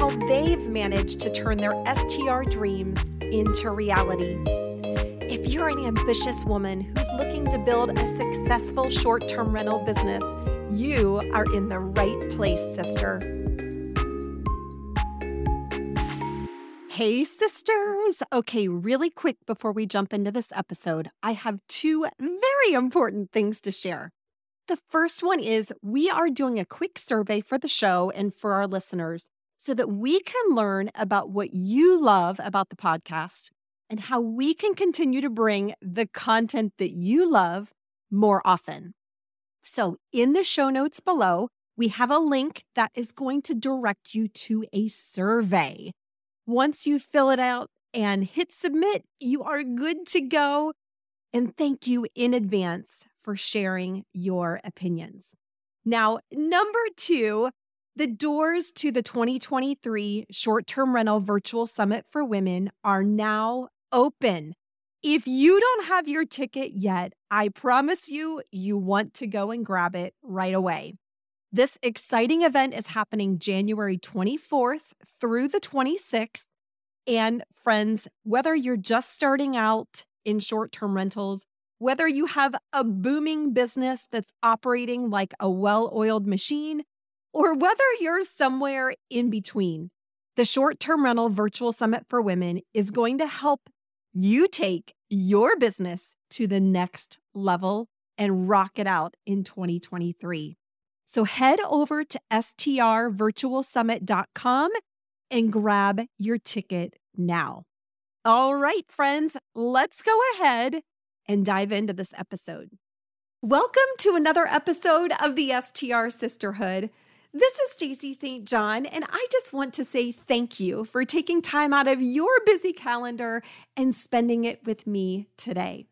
how they've managed to turn their STR dreams into reality. If you're an ambitious woman who's looking to build a successful short term rental business, you are in the right place, sister. Hey, sisters. Okay, really quick before we jump into this episode, I have two very important things to share. The first one is we are doing a quick survey for the show and for our listeners so that we can learn about what you love about the podcast and how we can continue to bring the content that you love more often. So, in the show notes below, we have a link that is going to direct you to a survey. Once you fill it out and hit submit, you are good to go. And thank you in advance for sharing your opinions. Now, number two, the doors to the 2023 Short Term Rental Virtual Summit for Women are now open. If you don't have your ticket yet, I promise you, you want to go and grab it right away. This exciting event is happening January 24th through the 26th. And friends, whether you're just starting out in short term rentals, whether you have a booming business that's operating like a well oiled machine, or whether you're somewhere in between, the Short Term Rental Virtual Summit for Women is going to help you take your business to the next level and rock it out in 2023. So head over to strvirtualsummit.com and grab your ticket now. All right, friends, let's go ahead and dive into this episode. Welcome to another episode of the STR Sisterhood. This is Stacey St. John, and I just want to say thank you for taking time out of your busy calendar and spending it with me today.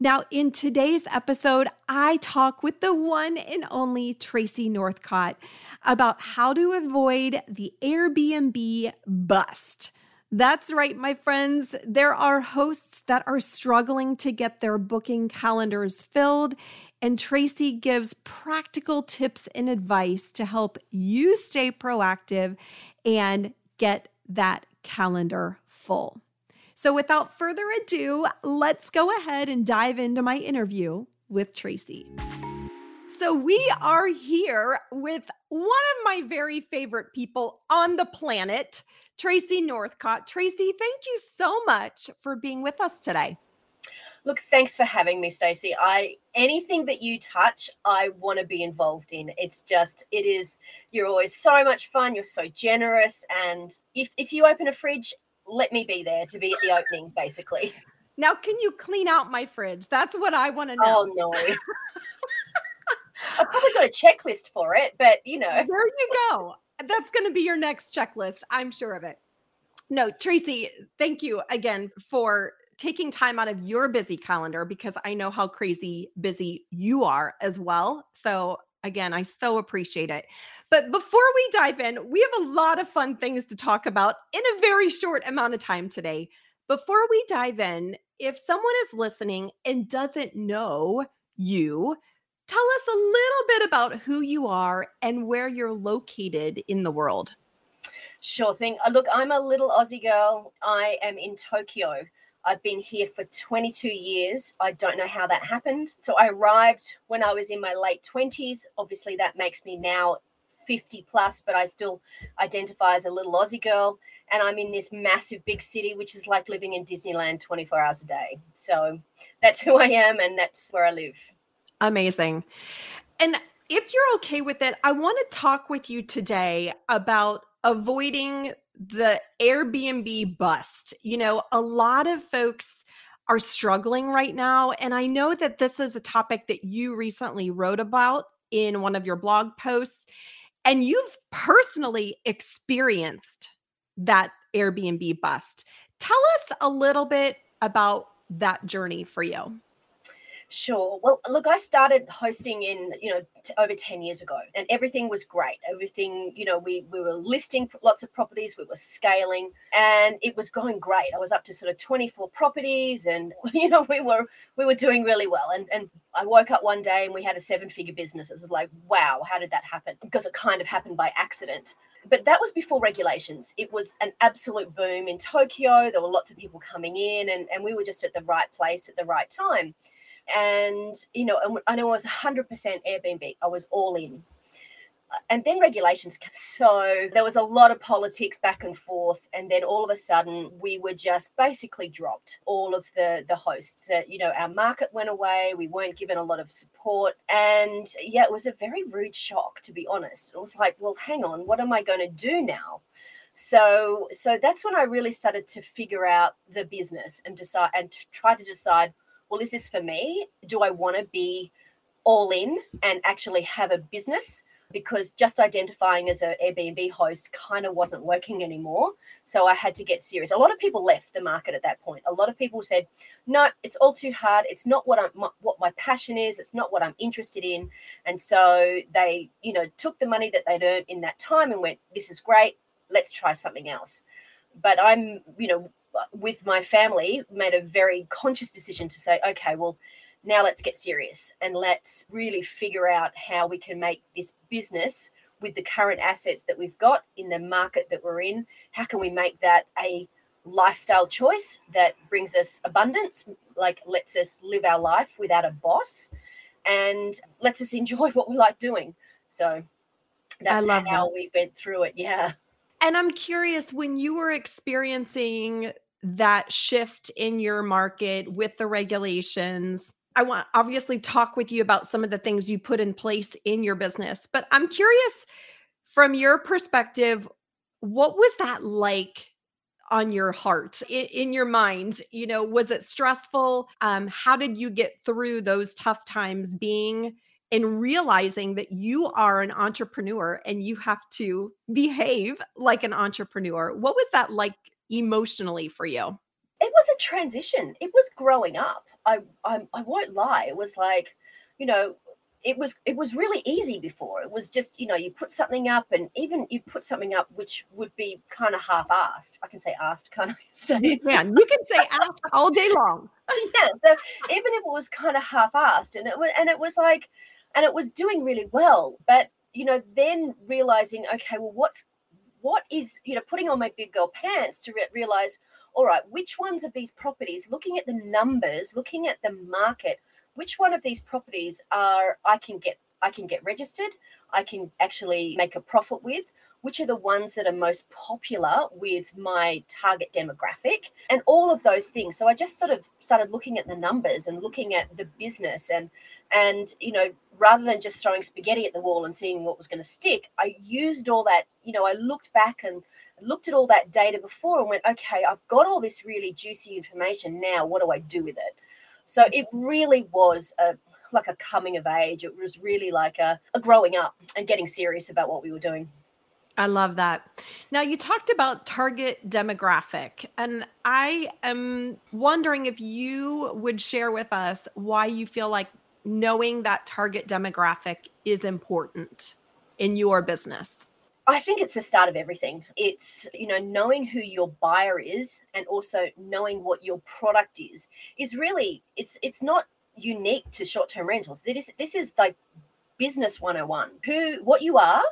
Now, in today's episode, I talk with the one and only Tracey Northcott about how to avoid the Airbnb bust. That's right, my friends. There are hosts that are struggling to get their booking calendars filled, and Tracey gives practical tips and advice to help you stay proactive and get that calendar full. So, without further ado, let's go ahead and dive into my interview with Tracey. So, we are here with one of my very favorite people on the planet, Tracey Northcott. Tracey, thank you so much for being with us today. Look, thanks for having me, Stacey. I anything that you touch, I want to be involved in. It's just it is you're always so much fun, you're so generous and if if you open a fridge, let me be there to be at the opening basically. Now, can you clean out my fridge? That's what I want to know. Oh no. I've probably got a checklist for it, but you know. There you go. That's going to be your next checklist. I'm sure of it. No, Tracey, thank you again for taking time out of your busy calendar because I know how crazy busy you are as well. So, again, I so appreciate it. But before we dive in, we have a lot of fun things to talk about in a very short amount of time today. Before we dive in, if someone is listening and doesn't know you, Tell us a little bit about who you are and where you're located in the world. Sure thing. Uh, look, I'm a little Aussie girl. I am in Tokyo. I've been here for 22 years. I don't know how that happened. So I arrived when I was in my late 20s. Obviously, that makes me now 50 plus, but I still identify as a little Aussie girl. And I'm in this massive big city, which is like living in Disneyland 24 hours a day. So that's who I am, and that's where I live. Amazing. And if you're okay with it, I want to talk with you today about avoiding the Airbnb bust. You know, a lot of folks are struggling right now. And I know that this is a topic that you recently wrote about in one of your blog posts. And you've personally experienced that Airbnb bust. Tell us a little bit about that journey for you. Sure. Well, look, I started hosting in, you know, t- over 10 years ago and everything was great. Everything, you know, we, we were listing lots of properties, we were scaling and it was going great. I was up to sort of 24 properties and, you know, we were, we were doing really well. And, and I woke up one day and we had a seven figure business. It was like, wow, how did that happen? Because it kind of happened by accident. But that was before regulations. It was an absolute boom in Tokyo. There were lots of people coming in and, and we were just at the right place at the right time and you know i know i was 100% airbnb. I was all in. And then regulations so there was a lot of politics back and forth and then all of a sudden we were just basically dropped all of the the hosts. Uh, you know our market went away. We weren't given a lot of support. And yeah it was a very rude shock to be honest. It was like well hang on what am i going to do now? So so that's when i really started to figure out the business and decide and try to decide well, this is for me? Do I want to be all in and actually have a business? Because just identifying as an Airbnb host kind of wasn't working anymore. So I had to get serious. A lot of people left the market at that point. A lot of people said, "No, it's all too hard. It's not what I'm what my passion is. It's not what I'm interested in." And so they, you know, took the money that they'd earned in that time and went, "This is great. Let's try something else." But I'm, you know, with my family made a very conscious decision to say okay well now let's get serious and let's really figure out how we can make this business with the current assets that we've got in the market that we're in how can we make that a lifestyle choice that brings us abundance like lets us live our life without a boss and lets us enjoy what we like doing so that's how that. we went through it yeah and I'm curious when you were experiencing that shift in your market with the regulations. I want obviously talk with you about some of the things you put in place in your business, but I'm curious from your perspective, what was that like on your heart in, in, your mind? You know was it stressful? Um how did you get through those tough times being and realizing that you are an entrepreneur and you have to behave like an entrepreneur? What was that like emotionally for you? It was a transition. It was growing up. I, I I won't lie. It was like, you know, it was it was really easy before. It was just you know you put something up, and even you put something up which would be kind of half-assed. I can say asked, kind of. Yeah, you can say asked all day long. yeah. So even if it was kind of half-assed, and it was and it was like, and it was doing really well, but you know then realizing okay, well what's what is you know putting on my big girl pants to re- realize all right which ones of these properties looking at the numbers looking at the market which one of these properties are i can get I can get registered, I can actually make a profit with, which are the ones that are most popular with my target demographic, and all of those things. So I just sort of started looking at the numbers and looking at the business and and you know rather than just throwing spaghetti at the wall and seeing what was going to stick, I used all that, you know, I looked back and looked at all that data before and went, okay, I've got all this really juicy information now. What do I do with it? So it really was a like a coming of age. It was really like a, a growing up and getting serious about what we were doing. I love that. Now, you talked about target demographic, and I am wondering if you would share with us why you feel like knowing that target demographic is important in your business. I think it's the start of everything. It's, you know, knowing who your buyer is and also knowing what your product is is really it's it's not unique to short-term rentals. This is this is like business 101. Who what you are,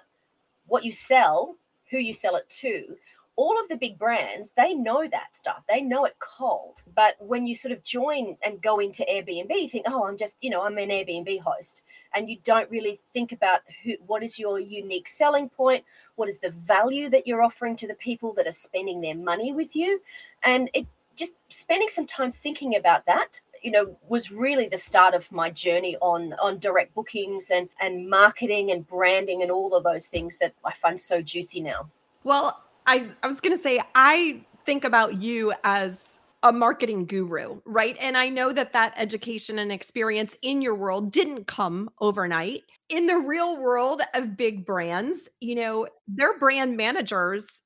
what you sell, who you sell it to. All of the big brands, they know that stuff. They know it cold. But when you sort of join and go into Airbnb, you think, oh, I'm just, you know, I'm an Airbnb host. And you don't really think about who, what is your unique selling point? What is the value that you're offering to the people that are spending their money with you? And it just spending some time thinking about that you know was really the start of my journey on on direct bookings and and marketing and branding and all of those things that I find so juicy now. Well, I I was going to say I think about you as a marketing guru, right? And I know that that education and experience in your world didn't come overnight. In the real world of big brands, you know, their brand managers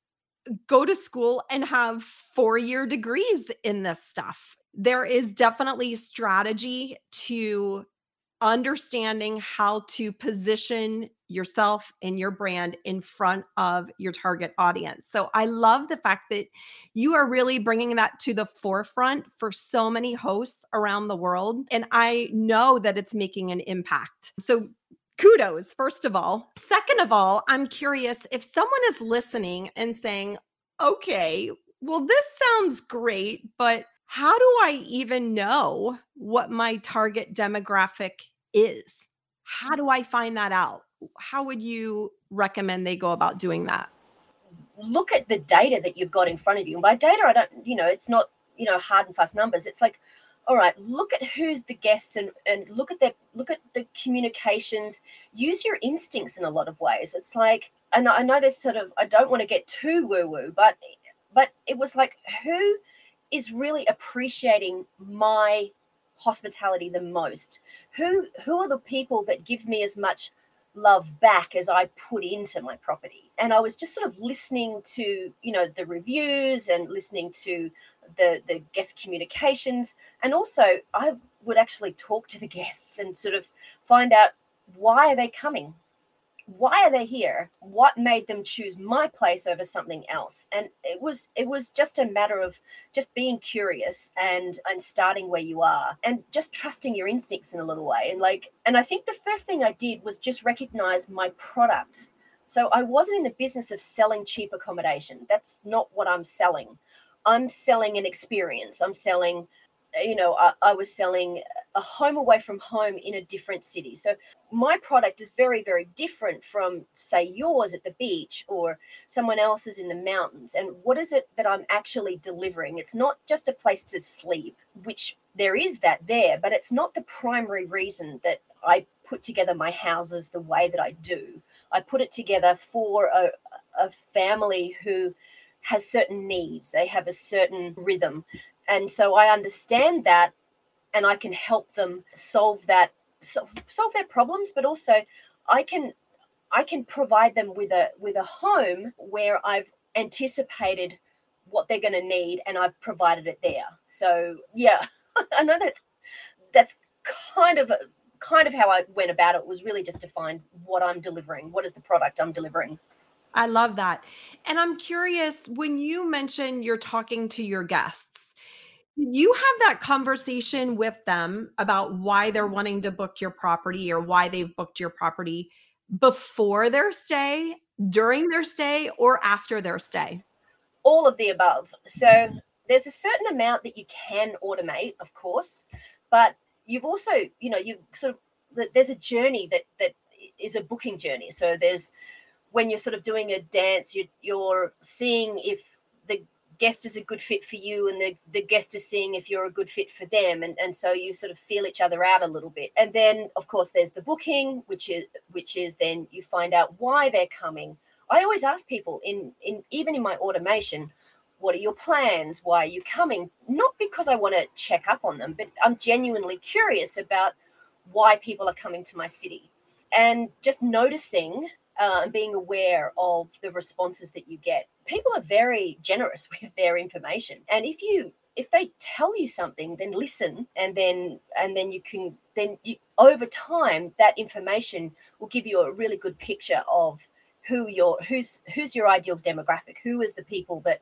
go to school and have four year degrees in this stuff. There is definitely strategy to understanding how to position yourself and your brand in front of your target audience. So I love the fact that you are really bringing that to the forefront for so many hosts around the world. And I know that it's making an impact. So kudos, first of all. Second of all, I'm curious if someone is listening and saying, okay, well, this sounds great, but how do I even know what my target demographic is? How do I find that out? How would you recommend they go about doing that? Look at the data that you've got in front of you. And by data, I don't, you know, it's not, you know, hard and fast numbers. It's like, all right, look at who's the guests and, and look at their look at the communications. Use your instincts in a lot of ways. It's like, and I know this sort of I don't want to get too woo-woo, but but it was like who is really appreciating my hospitality the most. Who who are the people that give me as much love back as i put into my property? And i was just sort of listening to you know the reviews and listening to the the guest communications. And also i would actually talk to the guests and sort of find out why are they coming why are they here? What made them choose my place over something else? And it was it was just a matter of just being curious and and starting where you are and just trusting your instincts in a little way. And like and i think the first thing i did was just recognize my product. So i wasn't in the business of selling cheap accommodation. That's not what i'm selling. I'm selling an experience. I'm selling you know, I, I, was selling a home away from home in a different city. So my product is very, very different from, say, yours at the beach or someone else's in the mountains. And what is it that I'm actually delivering? It's not just a place to sleep, which there is that there, but it's not the primary reason that I put together my houses the way that I do. I put it together for a, a family who has certain needs, they have a certain rhythm and so i understand that and i can help them solve that solve, solve their problems but also i can i can provide them with a with a home where i've anticipated what they're going to need and i've provided it there. So yeah i know that's that's kind of a, kind of how i went about it. Was really just to find what i'm delivering what is the product i'm delivering. I love that. And I'm curious when you mention you're talking to your guests, you have that conversation with them about why they're wanting to book your property or why they've booked your property before their stay, during their stay, or after their stay? All of the above. So there's a certain amount that you can automate, of course, but you've also, you know, you sort of there's a journey that that is a booking journey. So there's when you're sort of doing a dance, you, you're seeing if guest is a good fit for you and the, the guest is seeing if you're a good fit for them and, and so you sort of feel each other out a little bit. And then of course there's the booking which is which is then you find out why they're coming. I always ask people in in even in my automation what are your plans? Why are you coming? Not because i want to check up on them but i'm genuinely curious about why people are coming to my city. And just noticing uh, and being aware of the responses that you get. People are very generous with their information, and if you if they tell you something then listen and then and then you can then you, over time that information will give you a really good picture of who your who's who's your ideal demographic? Who is the people that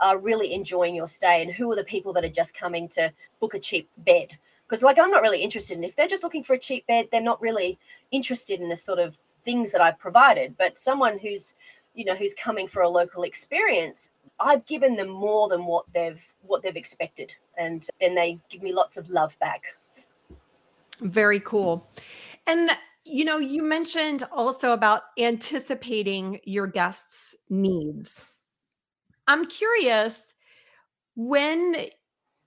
are really enjoying your stay? And who are the people that are just coming to book a cheap bed? Because like i'm not really interested in if they're just looking for a cheap bed they're not really interested in the sort of things that I've provided, but someone who's you know who's coming for a local experience i've given them more than what they've what they've expected and then they give me lots of love back. Very cool. And you know you mentioned also about anticipating your guests needs. I'm curious when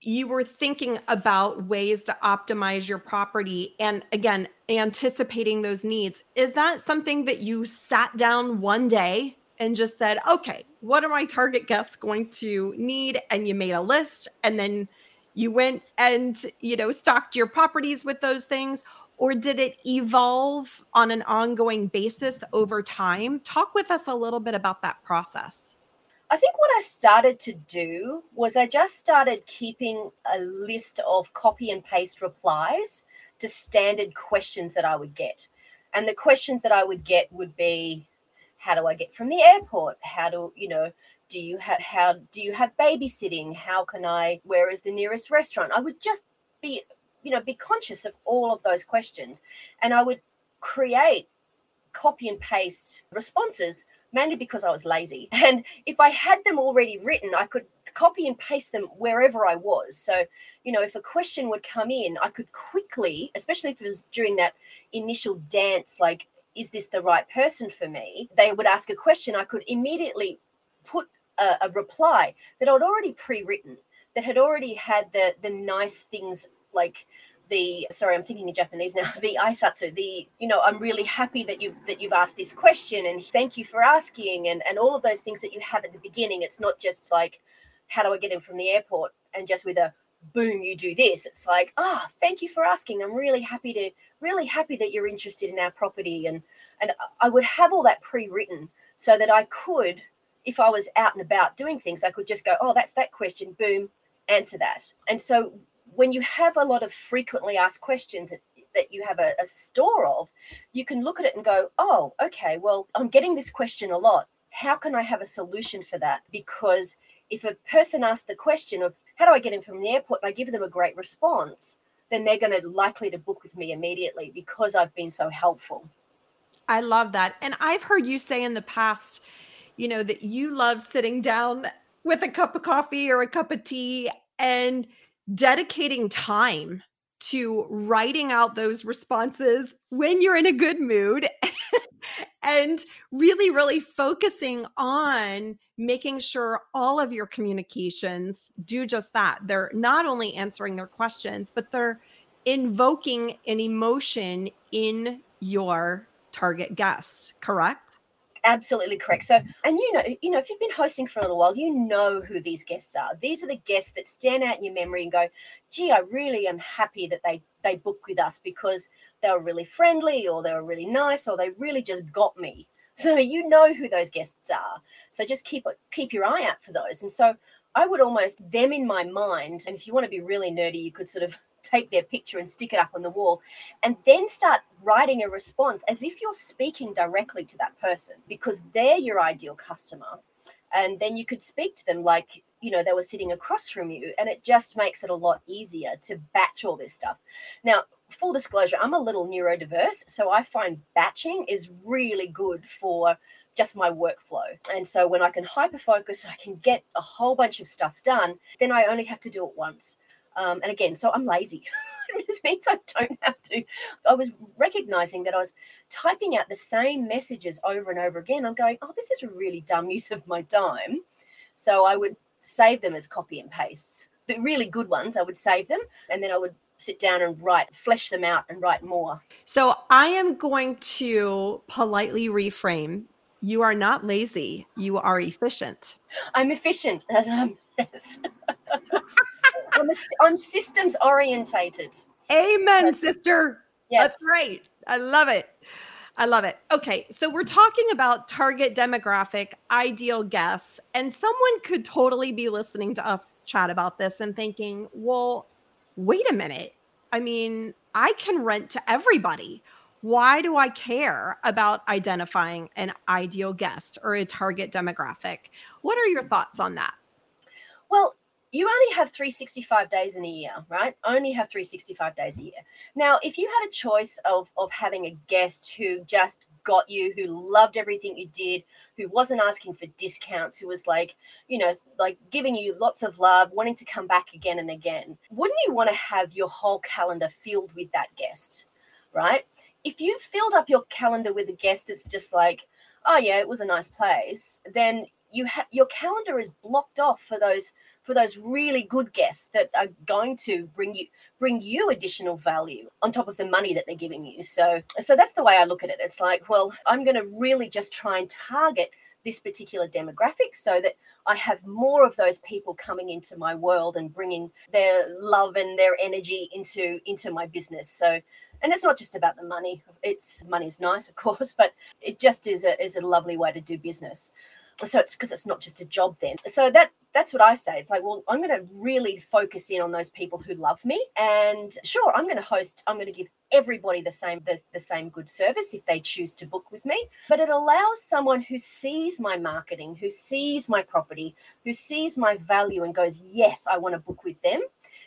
you were thinking about ways to optimize your property and again anticipating those needs is that something that you sat down one day and just said, okay, what are my target guests going to need? And you made a list and then you went and, you know, stocked your properties with those things? Or did it evolve on an ongoing basis over time? Talk with us a little bit about that process. I think what I started to do was I just started keeping a list of copy and paste replies to standard questions that I would get. And the questions that I would get would be how do I get from the airport? How do, you know, do you have how do you have babysitting? How can I where is the nearest restaurant? I would just be, you know, be conscious of all of those questions and I would create copy and paste responses mainly because I was lazy. And if I had them already written, I could copy and paste them wherever I was. So, you know, if a question would come in, I could quickly, especially if it was during that initial dance, like, is this the right person for me? They would ask a question, I could immediately put a, a reply that I'd already pre-written, that had already had the the nice things like the sorry i'm thinking in japanese now the aisatsu the you know i'm really happy that you've that you've asked this question and thank you for asking and and all of those things that you have at the beginning it's not just like how do i get in from the airport and just with a boom you do this it's like ah oh, thank you for asking i'm really happy to really happy that you're interested in our property and and i would have all that pre-written so that i could if i was out and about doing things i could just go oh that's that question boom answer that and so when you have a lot of frequently asked questions that you have a, a, store of, you can look at it and go, oh, okay, well, I'm getting this question a lot. How can I have a solution for that? Because if a person asks the question of how do I get in from the airport and I give them a great response, then they're going to likely to book with me immediately because I've been so helpful. I love that. And I've heard you say in the past, you know, that you love sitting down with a cup of coffee or a cup of tea and dedicating time to writing out those responses when you're in a good mood and really, really focusing on making sure all of your communications do just that. They're not only answering their questions, but they're invoking an emotion in your target guest, correct? Absolutely correct. So, and you know, you know, if you've been hosting for a little while, you know who these guests are. These are the guests that stand out in your memory and go, "Gee, I really am happy that they they booked with us because they were really friendly, or they were really nice, or they really just got me." So you know who those guests are. So just keep keep your eye out for those. And so I would almost them in my mind. And if you want to be really nerdy, you could sort of take their picture and stick it up on the wall and then start writing a response as if you're speaking directly to that person because they're your ideal customer. And then you could speak to them like you know they were sitting across from you and it just makes it a lot easier to batch all this stuff. Now full disclosure i'm a little neurodiverse so i find batching is really good for just my workflow. And so when i can hyper focus i can get a whole bunch of stuff done then i only have to do it once um, and again, so I'm lazy. this means I don't have to. I was recognizing that I was typing out the same messages over and over again. I'm going, oh, this is a really dumb use of my time. So I would save them as copy and pastes. The really good ones, I would save them and then I would sit down and write, flesh them out and write more. So I am going to politely reframe. You are not lazy. You are efficient. I'm efficient. Um, yes. I'm, a, I'm systems orientated. Amen, That's, sister. Yes. That's right. I love it. I love it. Okay, so we're talking about target demographic, ideal guests, and someone could totally be listening to us chat about this and thinking, well, wait a minute. I mean, I can rent to everybody. Why do I care about identifying an ideal guest or a target demographic? What are your thoughts on that? Well, you only have 365 days in a year, right? Only have 365 days a year. Now, if you had a choice of of having a guest who just got you, who loved everything you did, who wasn't asking for discounts, who was like, you know, like giving you lots of love, wanting to come back again and again, wouldn't you want to have your whole calendar filled with that guest, right? If you filled up your calendar with a guest that's just like, oh yeah, it was a nice place, then you have your calendar is blocked off for those for those really good guests that are going to bring you bring you additional value on top of the money that they're giving you so so that's the way i look at it it's like well i'm going to really just try and target this particular demographic so that I have more of those people coming into my world and bringing their love and their energy into into my business. So and it's not just about the money. It's money's nice, of course, but it just is a is a lovely way to do business so it's because it's not just a job then. So that that's what i say. It's like well i'm going to really focus in on those people who love me and sure i'm going to host i'm going to give everybody the same the, the same good service if they choose to book with me. But it allows someone who sees my marketing who sees my property who sees my value and goes yes i want to book with them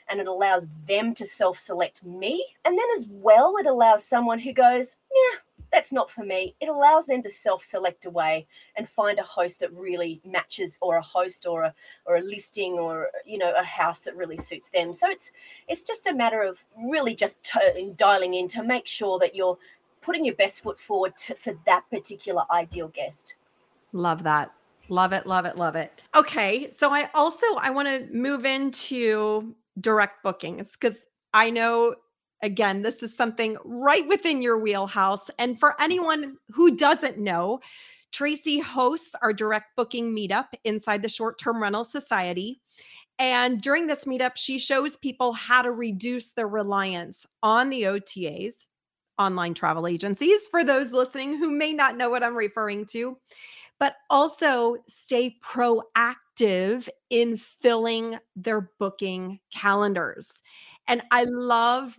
and it allows them to self select me. And then as well it allows someone who goes yeah that's not for me. It allows them to self-select away and find a host that really matches, or a host, or a or a listing, or you know, a house that really suits them. So it's it's just a matter of really just t- dialing in to make sure that you're putting your best foot forward to, for that particular ideal guest. Love that. Love it, love it, love it. Okay, so I also I want to move into direct bookings cuz I know Again, this is something right within your wheelhouse. And for anyone who doesn't know, Tracey hosts our direct booking meetup inside the Short Term Rental Society. And during this meetup, she shows people how to reduce their reliance on the OTAs, online travel agencies, for those listening who may not know what I'm referring to, but also stay proactive in filling their booking calendars. And I love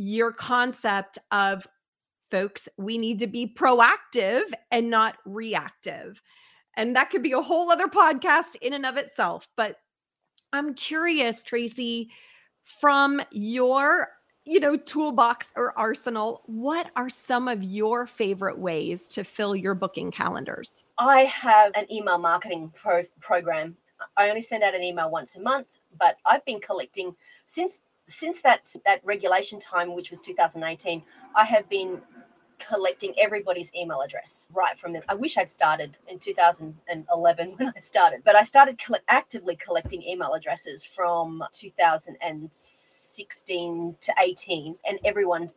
your concept of folks, we need to be proactive and not reactive. And that could be a whole other podcast in and of itself. But I'm curious, Tracey, from your you know toolbox or arsenal what are some of your favorite ways to fill your booking calendars i have an email marketing pro- program i only send out an email once a month but i've been collecting since since that that regulation time, which was 2018, I have been collecting everybody's email address right from them. I wish I'd started in 2011 when I started, but I started collect, actively collecting email addresses from 2016 to 18, and everyone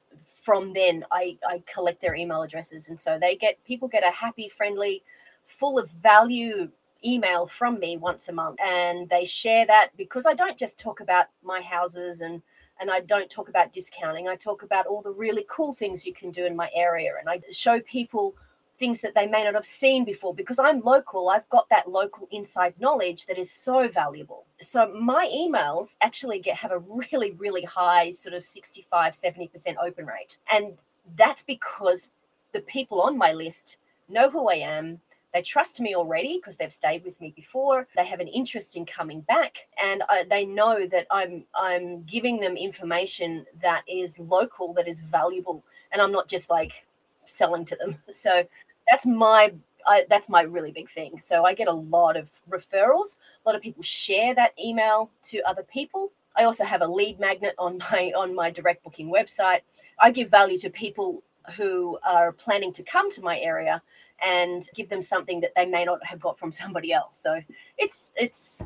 from then I, I collect their email addresses, and so they get people get a happy, friendly, full of value email from me once a month and they share that because I don't just talk about my houses and and I don't talk about discounting. I talk about all the really cool things you can do in my area and I show people things that they may not have seen before because I'm local. I've got that local inside knowledge that is so valuable. So my emails actually get have a really really high sort of 65 70% open rate. And that's because the people on my list know who I am they trust me already because they've stayed with me before. They have an interest in coming back and uh, they know that i'm i'm giving them information that is local that is valuable and i'm not just like selling to them. So that's my I, that's my really big thing. So i get a lot of referrals. A lot of people share that email to other people. I also have a lead magnet on my on my direct booking website. I give value to people who are planning to come to my area and give them something that they may not have got from somebody else. So it's it's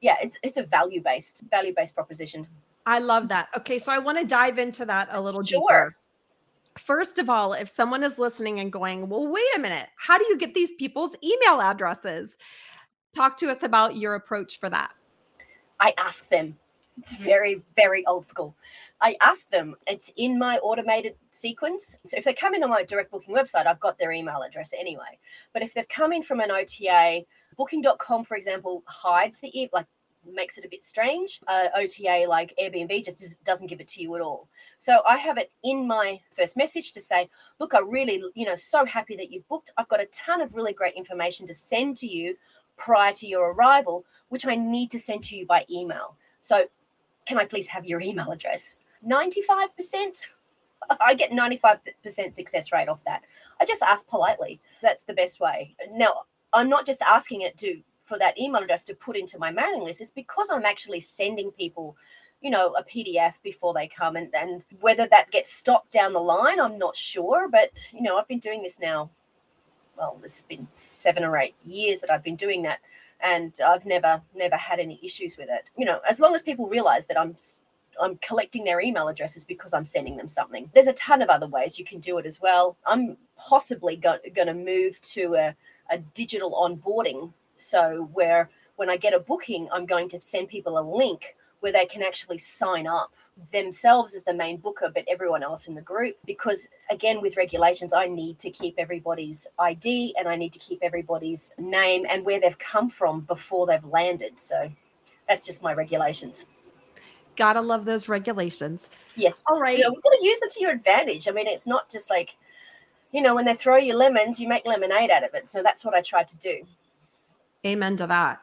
yeah, it's it's a value based value based proposition. I love that. Okay, so I want to dive into that a little sure. deeper. First of all, if someone is listening and going, "Well, wait a minute. How do you get these people's email addresses?" Talk to us about your approach for that. I ask them it's very, very old school. I ask them, it's in my automated sequence. So if they come in on my direct booking website, I've got their email address anyway. But if they've come in from an OTA, booking.com, for example, hides the e like makes it a bit strange. Uh, OTA like Airbnb just doesn't give it to you at all. So I have it in my first message to say, look, I really, you know, so happy that you booked. I've got a ton of really great information to send to you prior to your arrival, which I need to send to you by email. So can I please have your email address? 95%. I get 95% success rate off that. I just ask politely. That's the best way. Now, I'm not just asking it to for that email address to put into my mailing list. It's because I'm actually sending people, you know, a PDF before they come. And, and whether that gets stopped down the line, I'm not sure. But, you know, I've been doing this now. Well, it's been seven or eight years that I've been doing that and I've never never had any issues with it. You know, as long as people realize that I'm I'm collecting their email addresses because I'm sending them something. There's a ton of other ways you can do it as well. I'm possibly go- going to move to a a digital onboarding. So where when I get a booking, I'm going to send people a link where they can actually sign up themselves as the main booker, but everyone else in the group. Because again, with regulations, I need to keep everybody's ID and I need to keep everybody's name and where they've come from before they've landed. So that's just my regulations. Gotta love those regulations. Yes. All right. You know, we've got to use them to your advantage. I mean, it's not just like, you know, when they throw you lemons, you make lemonade out of it. So that's what I try to do. Amen to that.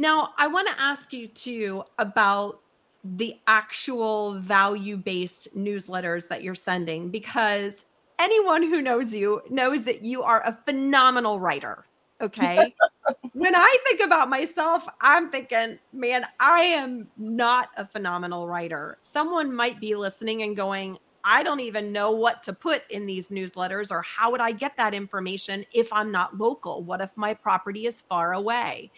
Now, I want to ask you too about the actual value based newsletters that you're sending because anyone who knows you knows that you are a phenomenal writer. Okay. when I think about myself, I'm thinking, man, I am not a phenomenal writer. Someone might be listening and going, I don't even know what to put in these newsletters or how would I get that information if I'm not local? What if my property is far away?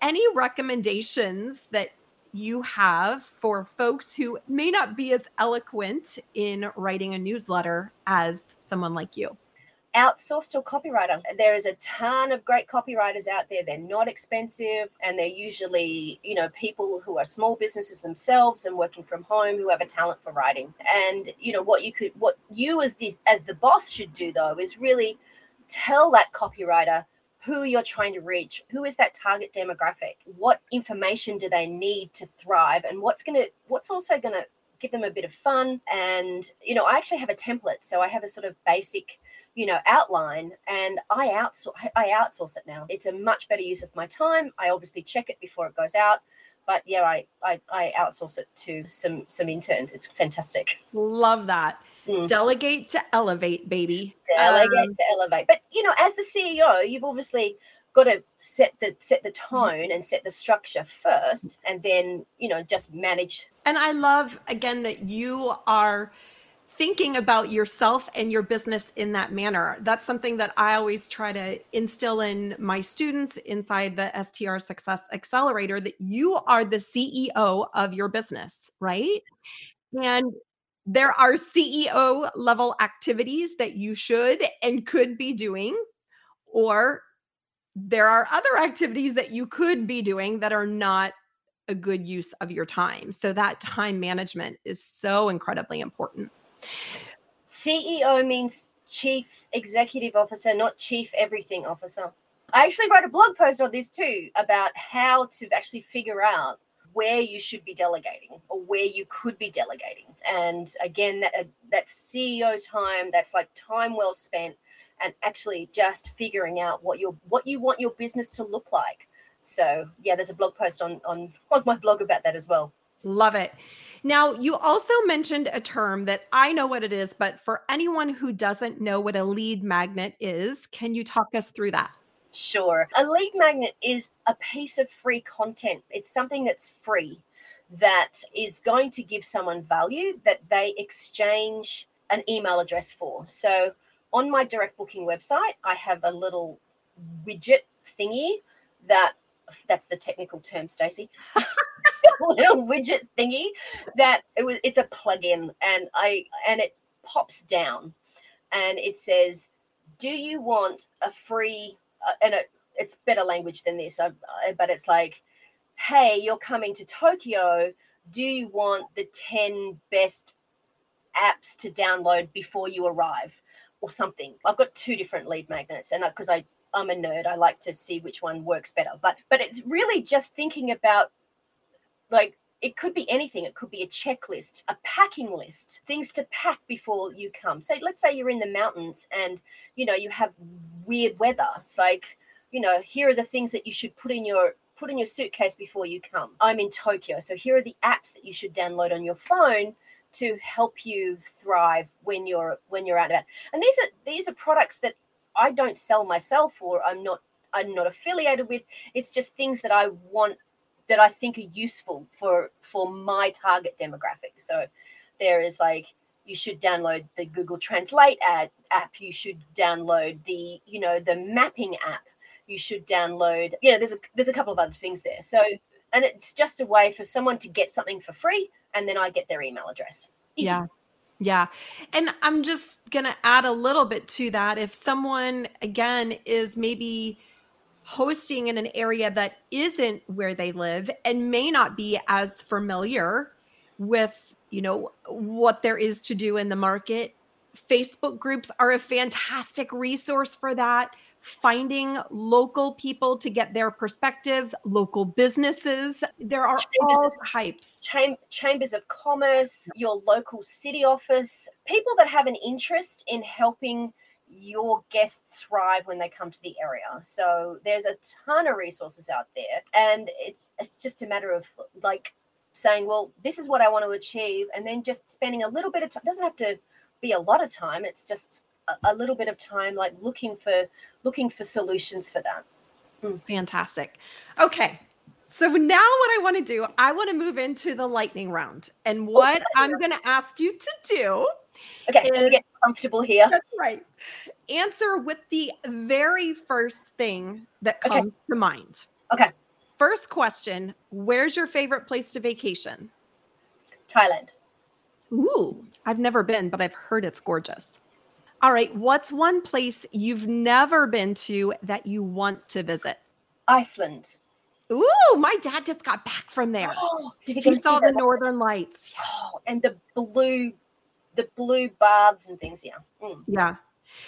Any recommendations that you have for folks who may not be as eloquent in writing a newsletter as someone like you? outsource to a copywriter. There is a ton of great copywriters out there. They're not expensive and they're usually, you know, people who are small businesses themselves and working from home who have a talent for writing. And, you know, what you could what you as the as the boss should do though is really tell that copywriter who you're trying to reach who is that target demographic what information do they need to thrive and what's going to what's also going to give them a bit of fun. And you know i actually have a template so i have a sort of basic you know outline and i outsource i outsource it now. It's a much better use of my time. I obviously check it before it goes out but yeah i i, I outsource it to some some interns it's fantastic love that Mm. Delegate to elevate, baby. Delegate um, to elevate. But you know, as the CEO, you've obviously got to set the set the tone and set the structure first, and then you know just manage. And I love again that you are thinking about yourself and your business in that manner. That's something that I always try to instill in my students inside the STR Success Accelerator that you are the CEO of your business, right? And there are CEO level activities that you should and could be doing, or there are other activities that you could be doing that are not a good use of your time. So that time management is so incredibly important. CEO means chief executive officer, not chief everything officer. I actually wrote a blog post on this too about how to actually figure out where you should be delegating or where you could be delegating. And again, that uh, that's CEO time. That's like time well spent, and actually just figuring out what your what you want your business to look like. So yeah, there's a blog post on on on my blog about that as well. Love it. Now, you also mentioned a term that I know what it is, but for anyone who doesn't know what a lead magnet is, can you talk us through that? Sure. A lead magnet is a piece of free content. It's something that's free that is going to give someone value that they exchange an email address for. So on my direct booking website, I have a little widget thingy that that's the technical term, Stacey. little widget thingy that it was it's a plugin and I and it pops down and it says, "Do you want a free uh, and it, it's better language than this, I, I, but it's like, hey, you're coming to Tokyo. Do you want the 10 best apps to download before you arrive or something? I've got two different lead magnets, and because I, I'm a nerd, I like to see which one works better. But but it's really just thinking about like it could be anything it could be a checklist a packing list things to pack before you come so let's say you're in the mountains and you know you have weird weather it's like you know here are the things that you should put in your put in your suitcase before you come i'm in tokyo so here are the apps that you should download on your phone to help you thrive when you're when you're out about and these are these are products that i don't sell myself or i'm not i'm not affiliated with it's just things that i want that I think are useful for for my target demographic. So there is like you should download the Google Translate ad, app. You should download the you know the mapping app. You should download you know there's a there's a couple of other things there. So and it's just a way for someone to get something for free, and then I get their email address. Easy. Yeah. Yeah. And I'm just going to add a little bit to that. If someone, again, is maybe hosting in an area that isn't where they live and may not be as familiar with you know what there is to do in the market facebook groups are a fantastic resource for that finding local people to get their perspectives local businesses there are chambers all of, types cham- chambers of commerce your local city office people that have an interest in helping your guests thrive when they come to the area. So there's a ton of resources out there, and it's it's just a matter of like saying, well, this is what I want to achieve, and then just spending a little bit of time. Doesn't have to be a lot of time. It's just a, little bit of time, like looking for looking for solutions for that. Mm. Fantastic. Okay. So now what I want to do, I want to move into the lightning round. And what okay. I'm going to ask you to do Okay, is, get comfortable here. That's right. Answer with the very first thing that comes okay. to mind. Okay. First question Where's your favorite place to vacation? Thailand. Ooh, I've never been, but I've heard it's gorgeous. All right. What's one place you've never been to that you want to visit? Iceland. Ooh, my dad just got back from there. Oh, did he, he saw the Northern Lights? Yes. Oh, and the blue the blue baths and things. Yeah. Mm. Yeah.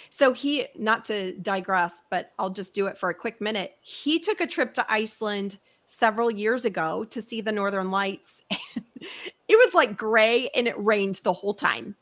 So he, not to digress, but I'll just do it for a quick minute. He took a trip to Iceland several years ago to see the Northern Lights. it was like gray and it rained the whole time.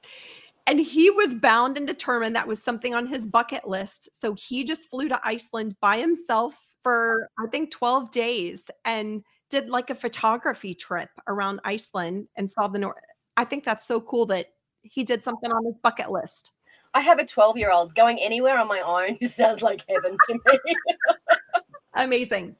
And he was bound and determined that was something on his bucket list. So he just flew to Iceland by himself for, I think, 12 days and did like a photography trip around Iceland and saw the North. I think that's so cool that he did something on his bucket list. I have a 12 year old going anywhere on my own just sounds like heaven to me. Amazing.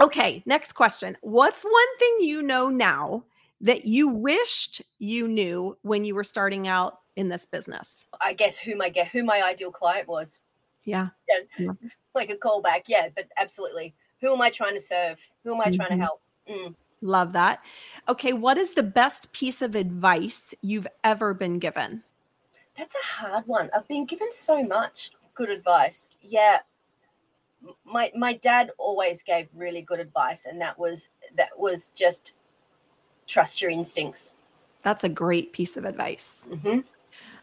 Okay, next question. What's one thing you know now that you wished you knew when you were starting out in this business? I guess who my who my ideal client was. Yeah. yeah. yeah. Like a callback. Yeah, but absolutely. Who am I trying to serve? Who am I mm-hmm. trying to mm-hmm. help? Mm. Love that. Okay, what is the best piece of advice you've ever been given? That's a hard one. I've been given so much good advice. Yeah. My my dad always gave really good advice and that was that was just trust your instincts. That's a great piece of advice. Mm-hmm.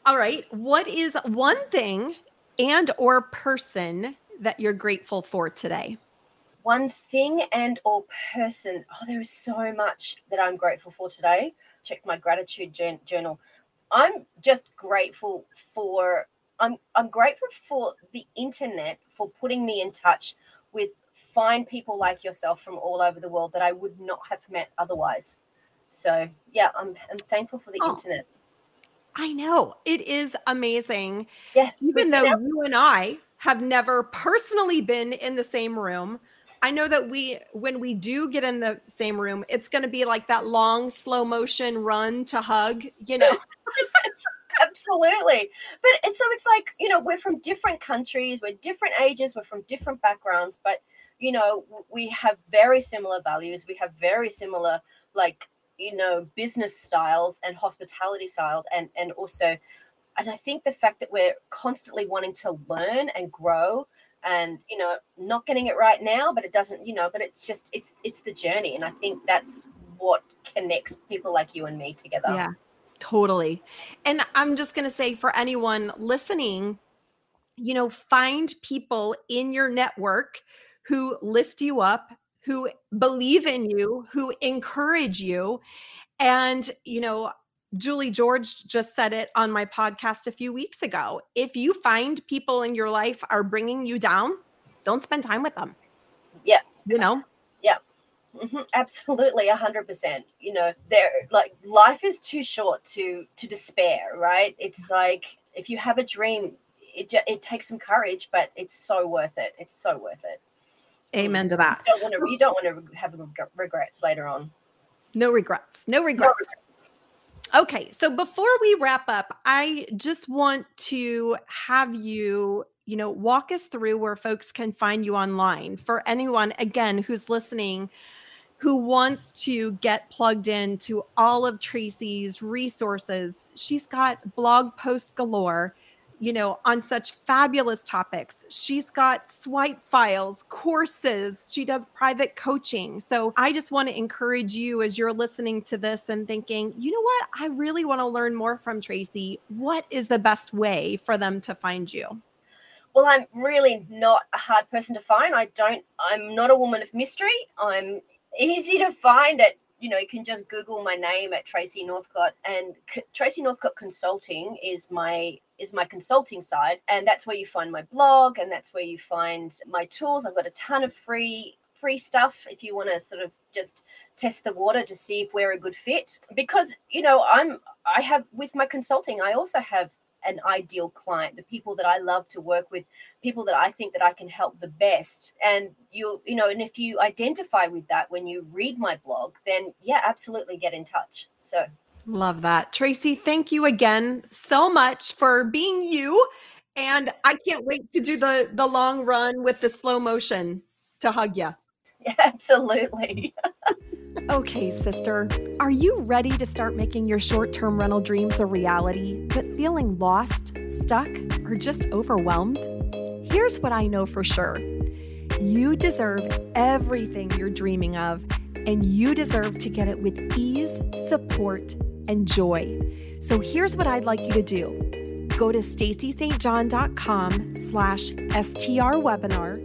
All right, what is one thing and or person that you're grateful for today? one thing and or person oh there is so much that i'm grateful for today check my gratitude journal i'm just grateful for i'm i'm grateful for the internet for putting me in touch with fine people like yourself from all over the world that i would not have met otherwise so yeah i'm, I'm thankful for the oh. internet I know it is amazing. Yes. Even though you and I have never personally been in the same room, I know that we, when we do get in the same room, it's going to be like that long slow motion run to hug, you know? absolutely. But it's, so it's like, you know, we're from different countries, we're different ages, we're from different backgrounds, but, you know, we have very similar values. We have very similar, like, you know, business styles and hospitality styles, and, and also, and I think the fact that we're constantly wanting to learn and grow and you know not getting it right now but it doesn't you know but it's just it's it's the journey. And i think that's what connects people like you and me together. Yeah totally. And i'm just going to say for anyone listening you know find people in your network who lift you up who believe in you who encourage you and you know Julie George just said it on my podcast a few weeks ago. If you find people in your life are bringing you down, don't spend time with them. Yeah. You know? Yeah. Mm-hmm. Absolutely. A hundred percent. You know, there like life is too short to, to despair, right? It's like, if you have a dream, it, it takes some courage, but it's so worth it. It's so worth it. Amen to that. You don't want to, don't want to have regrets later on. No regrets. No regrets. No regrets. Okay, so before we wrap up, I just want to have you, you know, walk us through where folks can find you online. For anyone again who's listening who wants to get plugged into all of Tracey's resources, she's got blog posts galore. You know, on such fabulous topics. She's got swipe files, courses, she does private coaching. So I just want to encourage you as you're listening to this and thinking, you know what? I really want to learn more from Tracey. What is the best way for them to find you? Well, I'm really not a hard person to find. I don't, I'm not a woman of mystery. I'm easy to find at you know, you can just Google my name at Tracey Northcott, and C- Tracey Northcott Consulting is my is my consulting side, and that's where you find my blog, and that's where you find my tools. I've got a ton of free free stuff if you want to sort of just test the water to see if we're a good fit. Because you know i'm i have with my consulting i also have an ideal client the people that i love to work with people that i think that i can help the best. And you you know and if you identify with that when you read my blog then yeah absolutely get in touch. So love that. Tracey thank you again so much for being you and i can't wait to do the the long run with the slow motion to hug you yeah, absolutely. Okay, sister, are you ready to start making your short term rental dreams a reality, but feeling lost, stuck, or just overwhelmed? Here's what I know for sure. You deserve everything you're dreaming of, and you deserve to get it with ease, support, and joy. So here's what I'd like you to do go to staceystjohn.com slash STR webinar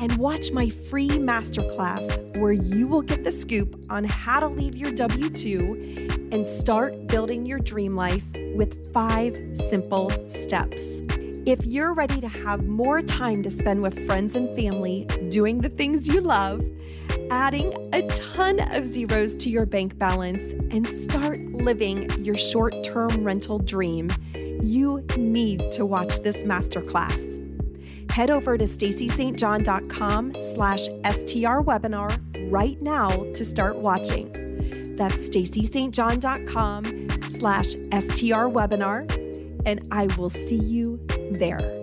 and watch my free masterclass where you will get the scoop on how to leave your W 2 and start building your dream life with five simple steps. If you're ready to have more time to spend with friends and family doing the things you love, adding a ton of zeros to your bank balance, and start living your short term rental dream, you need to watch this masterclass head over to staceystjohn.com slash STR webinar right now to start watching. That's staceystjohn.com slash STR webinar, and I will see you there.